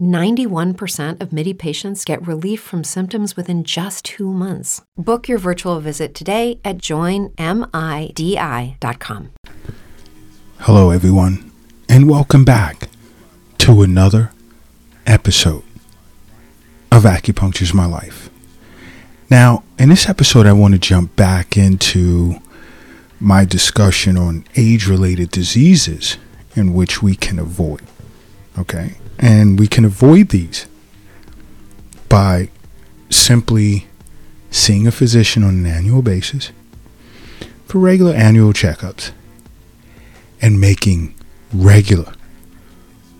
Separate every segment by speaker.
Speaker 1: 91% of MIDI patients get relief from symptoms within just two months. Book your virtual visit today at joinmidi.com.
Speaker 2: Hello, everyone, and welcome back to another episode of Acupuncture's My Life. Now, in this episode, I want to jump back into my discussion on age related diseases in which we can avoid. Okay? And we can avoid these by simply seeing a physician on an annual basis for regular annual checkups and making regular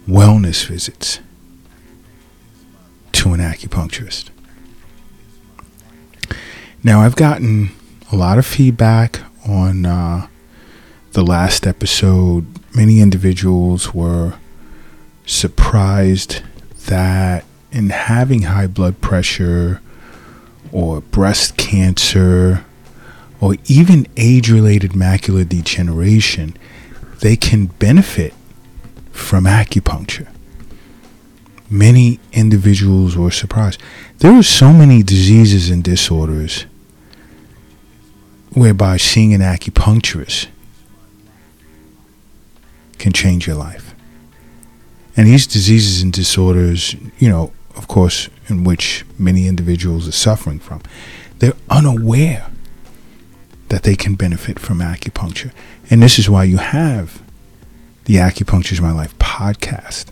Speaker 2: wellness visits to an acupuncturist. Now, I've gotten a lot of feedback on uh, the last episode. Many individuals were surprised that in having high blood pressure or breast cancer or even age related macular degeneration, they can benefit from acupuncture. Many individuals were surprised. There are so many diseases and disorders whereby seeing an acupuncturist can change your life. And these diseases and disorders, you know, of course, in which many individuals are suffering from, they're unaware that they can benefit from acupuncture. And this is why you have the Acupuncture is My Life podcast.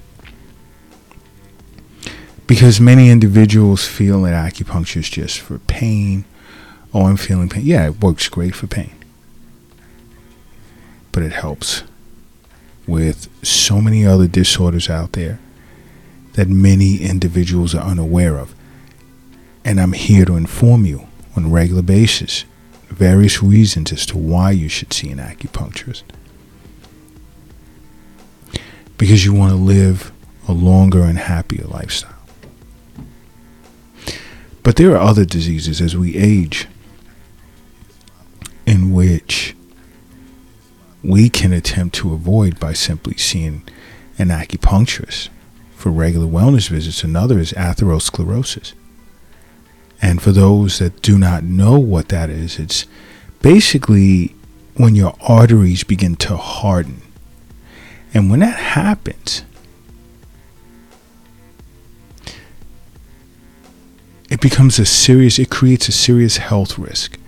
Speaker 2: Because many individuals feel that acupuncture is just for pain. Oh, I'm feeling pain. Yeah, it works great for pain. But it helps with so many other disorders out there that many individuals are unaware of. And I'm here to inform you on a regular basis various reasons as to why you should see an acupuncturist. Because you want to live a longer and happier lifestyle. But there are other diseases as we age in which we can attempt to avoid by simply seeing an acupuncturist for regular wellness visits. Another is atherosclerosis. And for those that do not know what that is, it's basically when your arteries begin to harden. And when that happens, it becomes a serious, it creates a serious health risk.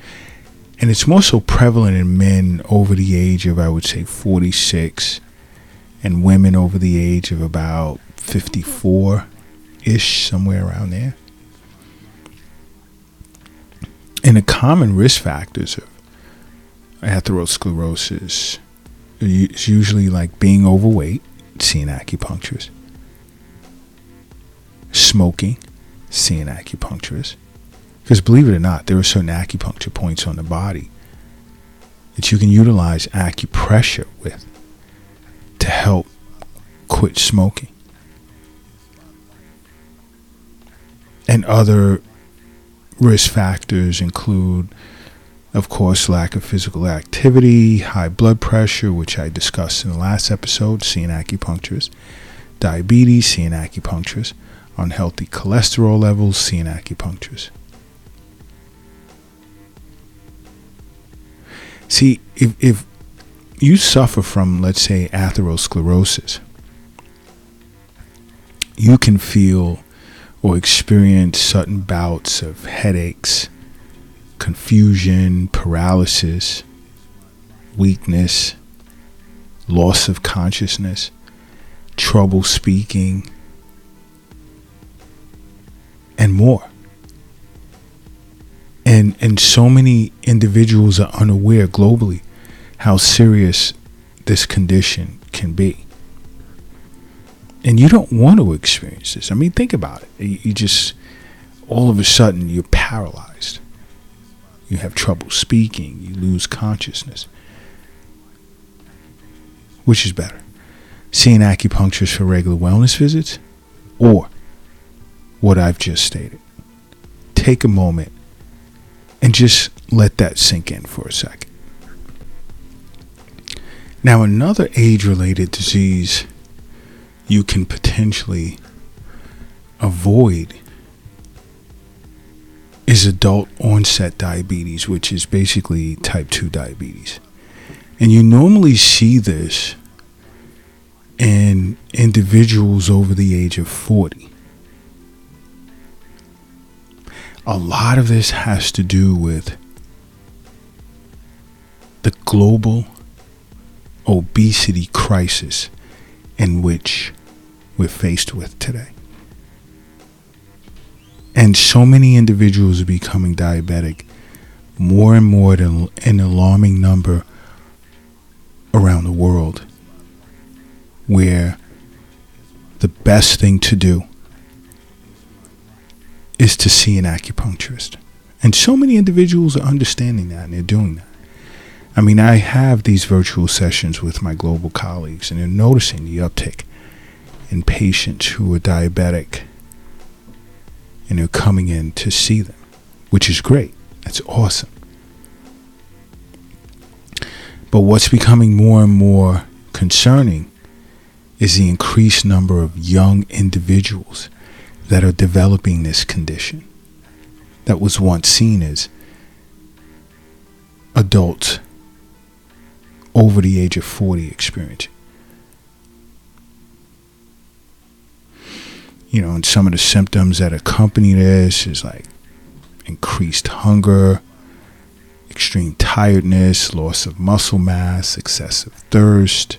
Speaker 2: And it's more so prevalent in men over the age of, I would say, 46, and women over the age of about 54 ish, somewhere around there. And the common risk factors of atherosclerosis is usually like being overweight, seeing acupuncturist, smoking, seeing acupuncturist. Because believe it or not, there are certain acupuncture points on the body that you can utilize acupressure with to help quit smoking. And other risk factors include Of course, lack of physical activity, high blood pressure, which I discussed in the last episode, seeing acupuncturist, diabetes, seeing acupuncturist, unhealthy cholesterol levels, seeing acupuncturist. See, if, if you suffer from, let's say, atherosclerosis, you can feel or experience sudden bouts of headaches, confusion, paralysis, weakness, loss of consciousness, trouble speaking, and more. And so many individuals are unaware globally how serious this condition can be. And you don't want to experience this. I mean, think about it. You just all of a sudden you're paralyzed. You have trouble speaking, you lose consciousness. Which is better? Seeing acupuncturists for regular wellness visits or what I've just stated? Take a moment and just let that sink in for a second. Now, another age related disease you can potentially avoid is adult onset diabetes, which is basically type 2 diabetes. And you normally see this in individuals over the age of 40. A lot of this has to do with the global obesity crisis in which we're faced with today. And so many individuals are becoming diabetic, more and more than an alarming number around the world, where the best thing to do is to see an acupuncturist. And so many individuals are understanding that and they're doing that. I mean, I have these virtual sessions with my global colleagues, and they're noticing the uptick in patients who are diabetic and they're coming in to see them, which is great. That's awesome. But what's becoming more and more concerning is the increased number of young individuals that are developing this condition that was once seen as adults over the age of 40 experience. You know, and some of the symptoms that accompany this is like increased hunger, extreme tiredness, loss of muscle mass, excessive thirst.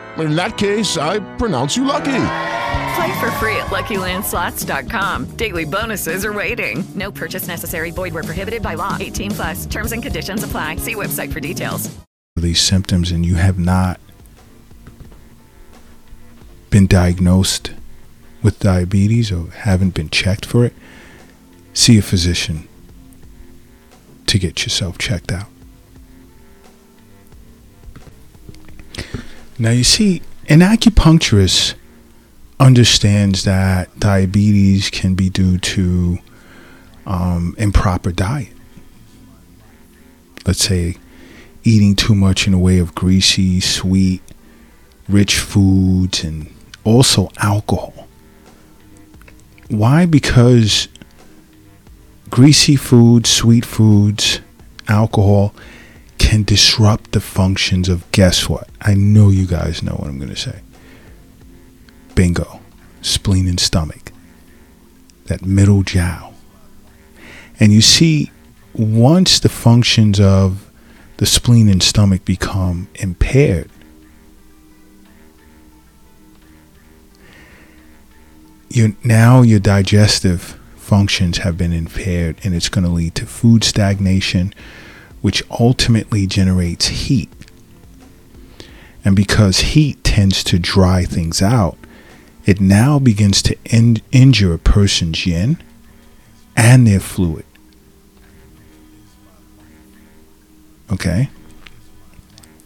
Speaker 3: In that case, I pronounce you lucky.
Speaker 4: Play for free at LuckyLandSlots.com. Daily bonuses are waiting. No purchase necessary. Void were prohibited by law. 18 plus. Terms and conditions apply. See website for details.
Speaker 2: These symptoms, and you have not been diagnosed with diabetes or haven't been checked for it, see a physician to get yourself checked out. Now, you see, an acupuncturist understands that diabetes can be due to um, improper diet. Let's say eating too much in the way of greasy, sweet, rich foods, and also alcohol. Why? Because greasy foods, sweet foods, alcohol can disrupt the functions of guess what? I know you guys know what I'm going to say. Bingo. Spleen and stomach. That middle jiao. And you see, once the functions of the spleen and stomach become impaired, you now your digestive functions have been impaired and it's going to lead to food stagnation which ultimately generates heat. And because heat tends to dry things out it now begins to in- injure a person's yin and their fluid. Okay?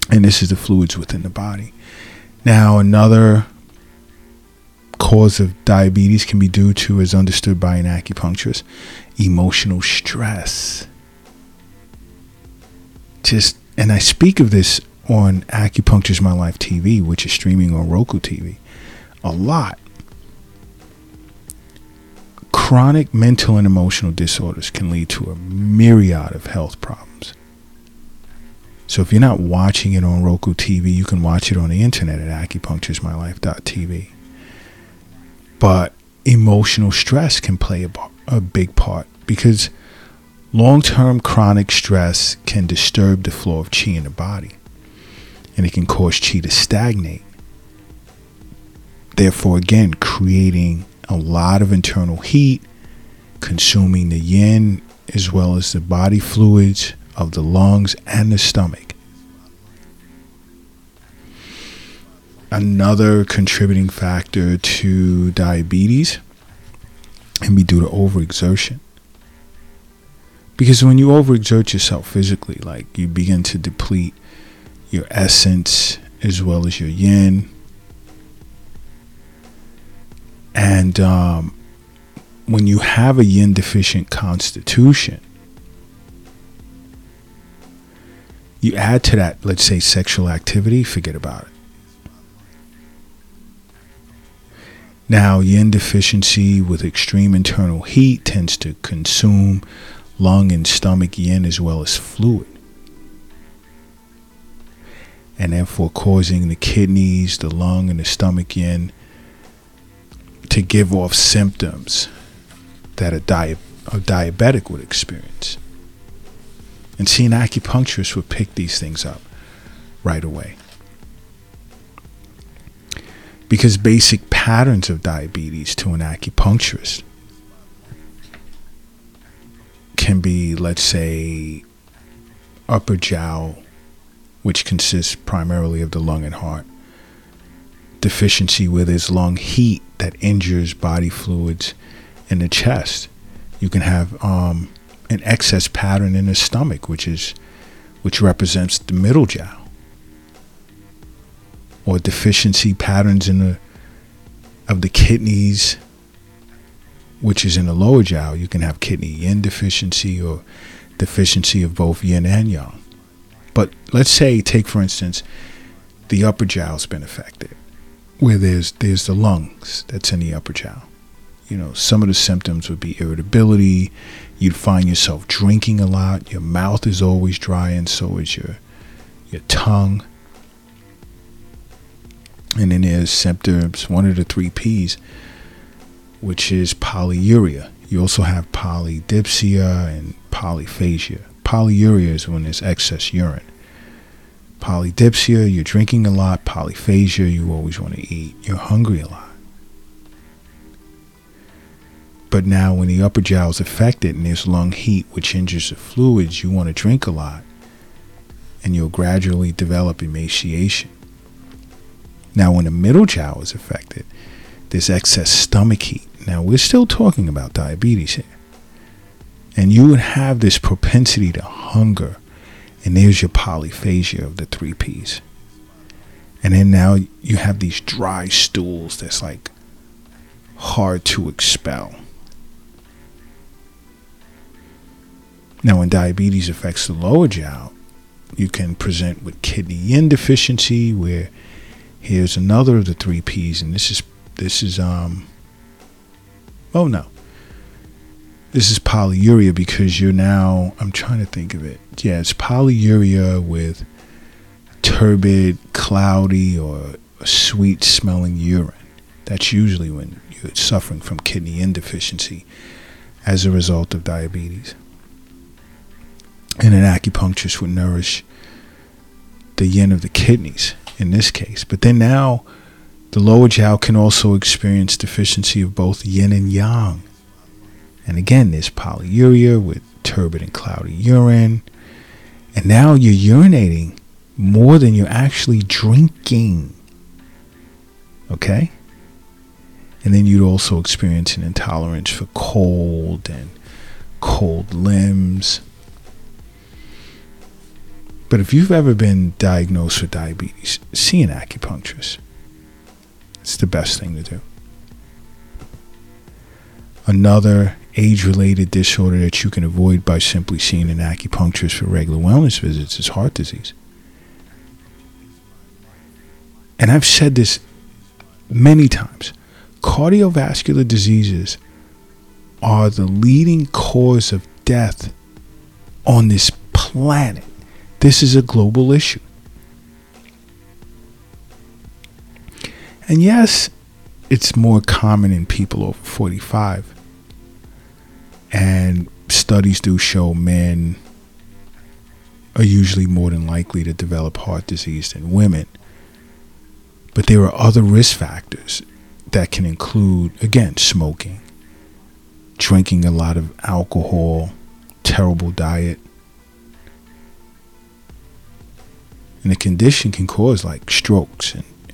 Speaker 2: And this is the fluids within the body. Now another cause of diabetes can be due to, as understood by an acupuncturist, emotional stress. Just, and I speak of this on Acupuncture's My Life TV, which is streaming on Roku TV, a lot. Chronic mental and emotional disorders can lead to a myriad of health problems. So if you're not watching it on Roku TV, you can watch it on the internet at acupuncturesmylife.tv. But emotional stress can play a, a big part because long term chronic stress can disturb the flow of chi in the body and it can cause chi to stagnate. Therefore, again, creating a lot of internal heat, consuming the yin as well as the body fluids of the lungs and the stomach. Another contributing factor to diabetes can be due to overexertion. Because when you overexert yourself physically, like you begin to deplete your essence as well as your yin. And um, when you have a yin deficient constitution, you add to that, let's say, sexual activity, forget about it. Now, yin deficiency with extreme internal heat tends to consume lung and stomach yin as well as fluid. And therefore, causing the kidneys, the lung, and the stomach yin to give off symptoms that a, di- a diabetic would experience. And seeing an acupuncturist would pick these things up right away because basic patterns of diabetes to an acupuncturist can be, let's say, upper jiao, which consists primarily of the lung and heart, deficiency where there's lung heat that injures body fluids in the chest. You can have um, an excess pattern in the stomach, which is which represents the middle jiao or deficiency patterns in the of the kidneys, which is in the lower jiao. You can have kidney yin deficiency or deficiency of both yin and yang. But let's say, take for instance, the upper jiao's been affected, where there's there's the lungs that's in the upper jiao. You know, some of the symptoms would be irritability. You'd find yourself drinking a lot. Your mouth is always dry, and so is your your tongue and then there's symptoms, one of the three P's, which is polyuria. You also have polydipsia and polyphagia. Polyuria is when there's excess urine. Polydipsia, you're drinking a lot. Polyphagia, you always want to eat. You're hungry a lot. But now, when the upper jiao is affected and there's lung heat, which injures the fluids, you want to drink a lot and you'll gradually develop emaciation. Now, when the middle jiao is affected, there's excess stomach heat. Now, we're still talking about diabetes here. And you would have this propensity to hunger. And there's your polyphagia of the three P's. And then now you have these dry stools that's like hard to expel. Now, when diabetes affects the lower jiao, you can present with kidney yin deficiency, where here's another of the three P's, and this is this is um. Oh no. This is polyuria because you're now. I'm trying to think of it. Yeah, it's polyuria with turbid, cloudy, or sweet smelling urine. That's usually when you're suffering from kidney yin deficiency as a result of diabetes and an acupuncturist would nourish the yin of the kidneys in this case. But then now the lower jiao can also experience deficiency of both yin and yang. And again, there's polyuria with turbid and cloudy urine. And now you're urinating more than you're actually drinking. Okay? And then you'd also experience an intolerance for cold and cold limbs but if you've ever been diagnosed with diabetes, see an acupuncturist. It's the best thing to do. Another age related disorder that you can avoid by simply seeing an acupuncturist for regular wellness visits is heart disease. And I've said this many times cardiovascular diseases are the leading cause of death on this planet. This is a global issue. And yes, it's more common in people over 45. And studies do show men are usually more than likely to develop heart disease than women. But there are other risk factors that can include, again, smoking, drinking a lot of alcohol, terrible diet, And the condition can cause like strokes and,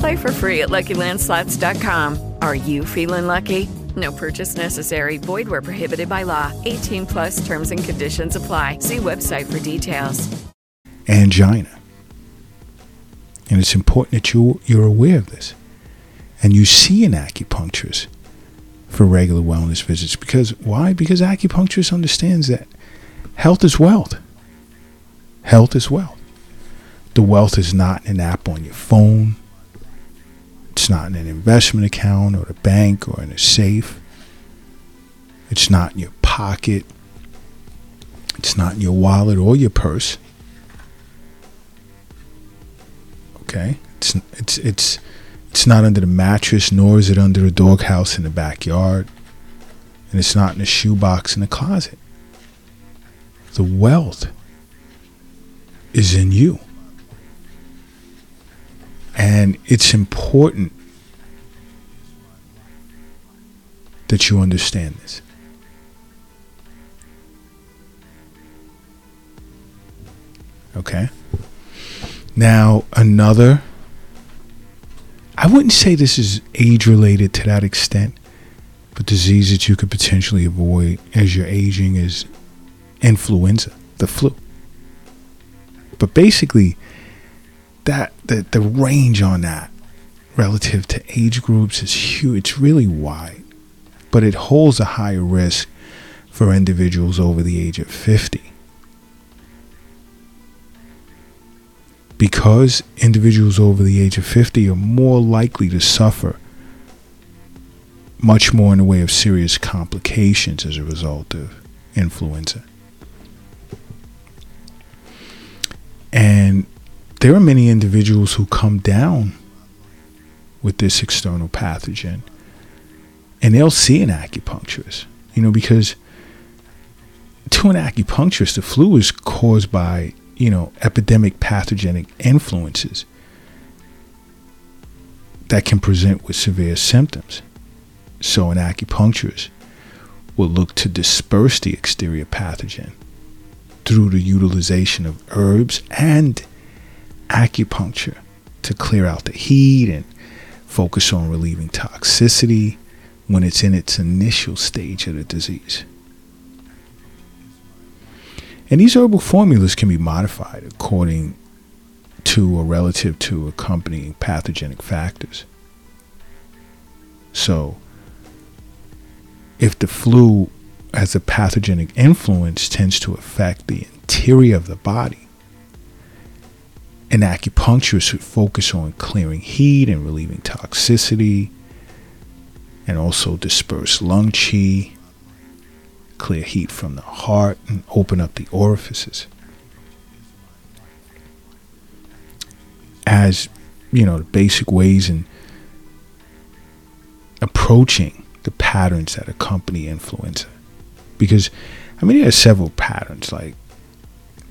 Speaker 4: Play for free at LuckyLandSlots.com. Are you feeling lucky? No purchase necessary. Void where prohibited by law. 18 plus terms and conditions apply. See website for details.
Speaker 2: Angina. And it's important that you, you're aware of this. And you see an acupuncturist for regular wellness visits. Because why? Because acupuncturist understands that health is wealth. Health is wealth. The wealth is not an app on your phone. It's not in an investment account or a bank or in a safe. It's not in your pocket. It's not in your wallet or your purse. Okay? It's it's it's it's not under the mattress, nor is it under a doghouse in the backyard. And it's not in a shoebox in the closet. The wealth is in you. And it's important that you understand this. Okay? Now, another, I wouldn't say this is age related to that extent, but disease that you could potentially avoid as you're aging is influenza, the flu. But basically, that the, the range on that relative to age groups is huge. It's really wide, but it holds a higher risk for individuals over the age of 50. Because individuals over the age of 50 are more likely to suffer much more in the way of serious complications as a result of influenza. And there are many individuals who come down with this external pathogen and they'll see an acupuncturist, you know, because to an acupuncturist, the flu is caused by, you know, epidemic pathogenic influences that can present with severe symptoms. So an acupuncturist will look to disperse the exterior pathogen through the utilization of herbs and acupuncture to clear out the heat and focus on relieving toxicity when it's in its initial stage of the disease. And these herbal formulas can be modified according to or relative to accompanying pathogenic factors. So, if the flu as a pathogenic influence tends to affect the interior of the body, an acupuncturist should focus on clearing heat and relieving toxicity, and also disperse lung qi, clear heat from the heart, and open up the orifices. As you know, the basic ways in approaching the patterns that accompany influenza because I mean there are several patterns like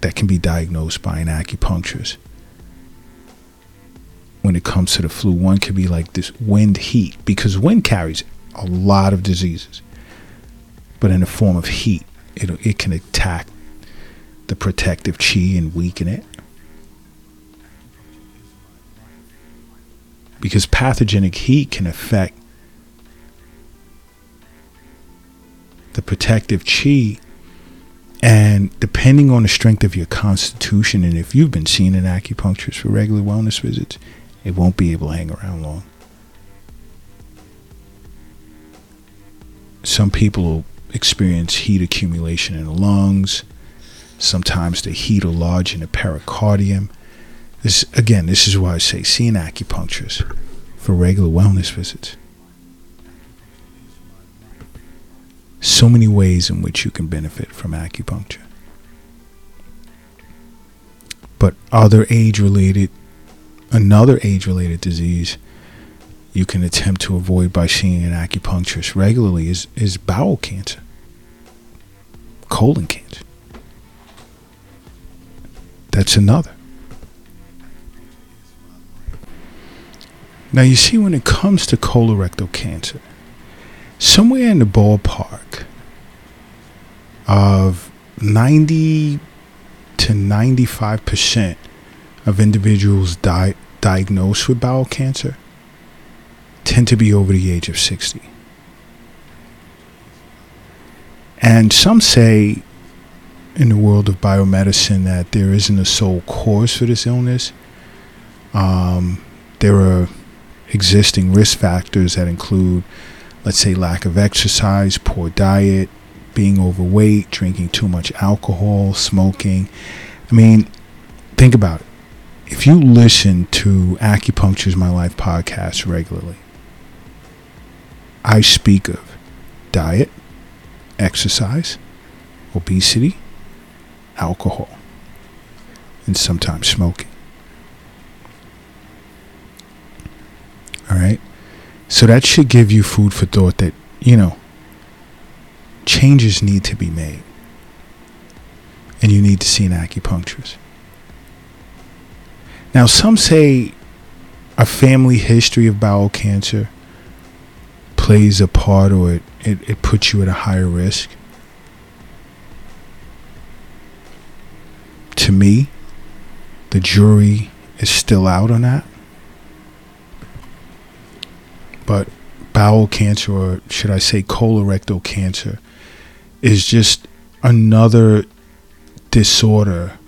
Speaker 2: that can be diagnosed by an acupuncturist. When it comes to the flu, one could be like this wind heat because wind carries a lot of diseases, but in the form of heat, it it can attack the protective chi and weaken it. Because pathogenic heat can affect the protective chi. And depending on the strength of your constitution, and if you've been seeing an acupuncturist for regular wellness visits, it won't be able to hang around long. Some people experience heat accumulation in the lungs. Sometimes the heat will lodge in the pericardium. This again, this is why I say see an acupuncturist for regular wellness visits. so many ways in which you can benefit from acupuncture. But other age related, another age related disease you can attempt to avoid by seeing an acupuncturist regularly is, is bowel cancer, colon cancer. That's another. Now, you see, when it comes to colorectal cancer, somewhere in the ballpark of 90 to 95% of individuals di- diagnosed with bowel cancer tend to be over the age of 60. And some say in the world of biomedicine that there isn't a sole cause for this illness. Um, there are existing risk factors that include let's say lack of exercise, poor diet, being overweight, drinking too much alcohol, smoking. I mean, think about it. If you listen to Acupuncture's My Life podcast regularly, I speak of diet, exercise, obesity, alcohol, and sometimes smoking. All right? So that should give you food for thought that, you know, changes need to be made. And you need to see an acupuncturist. Now, some say a family history of bowel cancer plays a part or it, it, it puts you at a higher risk. To me, the jury is still out on that. But bowel cancer, or should I say colorectal cancer, is just another disorder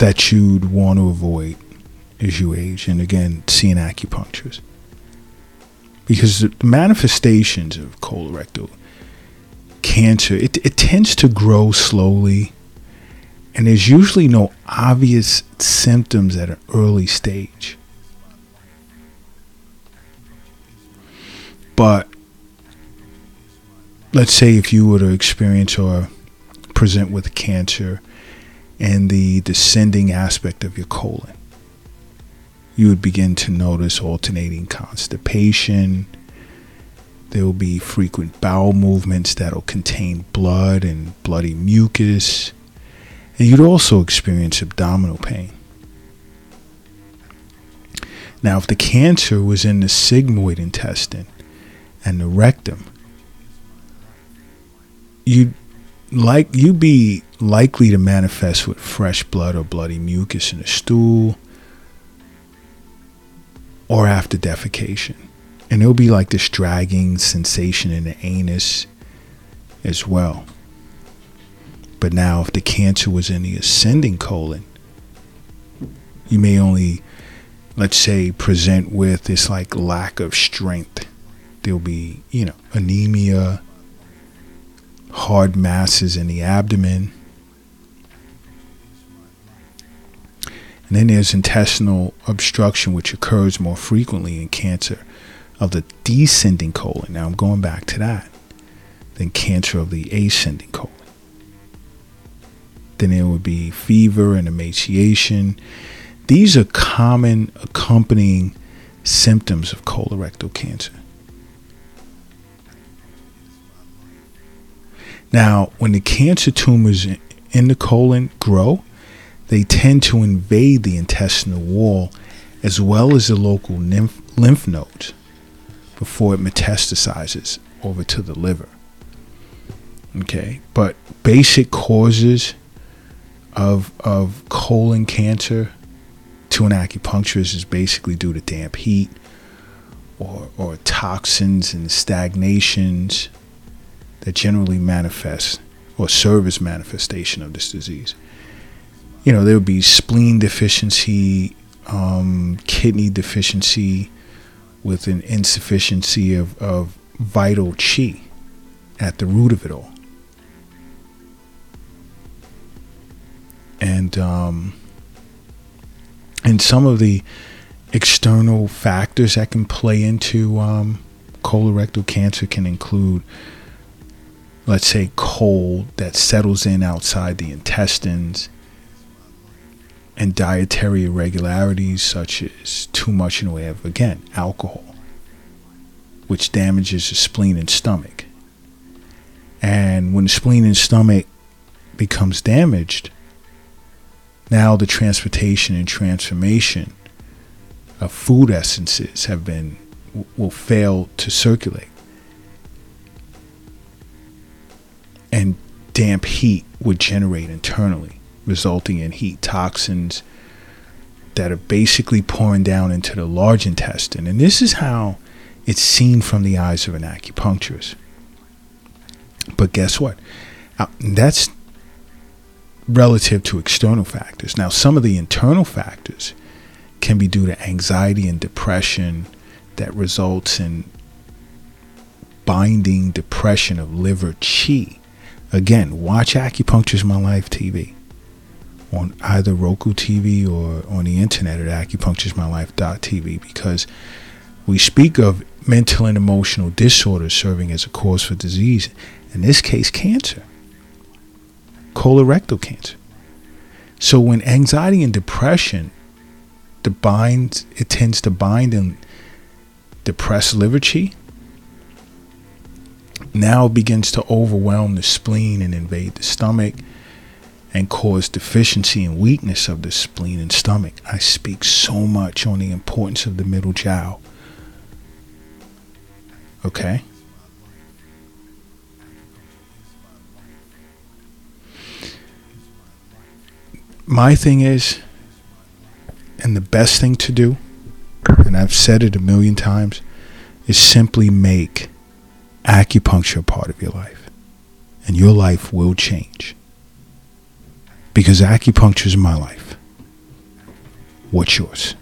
Speaker 2: that you'd want to avoid as you age. And again, seeing acupuncturist. Because the manifestations of colorectal cancer, it, it tends to grow slowly. And there's usually no obvious symptoms at an early stage. But let's say if you were to experience or present with cancer and the descending aspect of your colon, you would begin to notice alternating constipation. There will be frequent bowel movements that'll contain blood and bloody mucus. And you'd also experience abdominal pain. Now, if the cancer was in the sigmoid intestine and the rectum, you'd like you'd be likely to manifest with fresh blood or bloody mucus in the stool or after defecation. And it'll be like this dragging sensation in the anus as well. But now, if the cancer was in the ascending colon, you may only, let's say, present with this like lack of strength. There'll be, you know, anemia, hard masses in the abdomen. And then there's intestinal obstruction, which occurs more frequently in cancer of the descending colon. Now I'm going back to that. Then cancer of the ascending colon. Then there would be fever and emaciation. These are common accompanying symptoms of colorectal cancer. Now, when the cancer tumors in the colon grow, they tend to invade the intestinal wall as well as the local lymph, lymph nodes before it metastasizes over to the liver. Okay, but basic causes of of colon cancer to an acupuncturist is basically due to damp heat or or toxins and stagnations that generally manifest or serve as manifestation of this disease. You know, there would be spleen deficiency, um, kidney deficiency, with an insufficiency of, of vital chi at the root of it all. And um, and some of the external factors that can play into um, colorectal cancer can include let's say, cold that settles in outside the intestines, and dietary irregularities such as too much in the way of, again, alcohol, which damages the spleen and stomach. And when the spleen and stomach becomes damaged, now the transportation and transformation of food essences have been will fail to circulate and damp heat would generate internally, resulting in heat toxins that are basically pouring down into the large intestine. And this is how it's seen from the eyes of an acupuncturist. But guess what? Uh, that's relative to external factors. Now, some of the internal factors can be due to anxiety and depression that results in binding depression of liver chi Again, watch Acupuncture's My Life TV on either Roku TV or on the internet at acupuncturesmylife.tv because we speak of mental and emotional disorders serving as a cause for disease, in this case, cancer, colorectal cancer. So when anxiety and depression the it tends to bind and depress liver chi, now begins to overwhelm the spleen and invade the stomach and cause deficiency and weakness of the spleen and stomach. I speak so much on the importance of the middle jiao. Okay? My thing is, and the best thing to do, and I've said it a million times, is simply make acupuncture part of your life. And your life will change. Because acupuncture is my life. What's yours?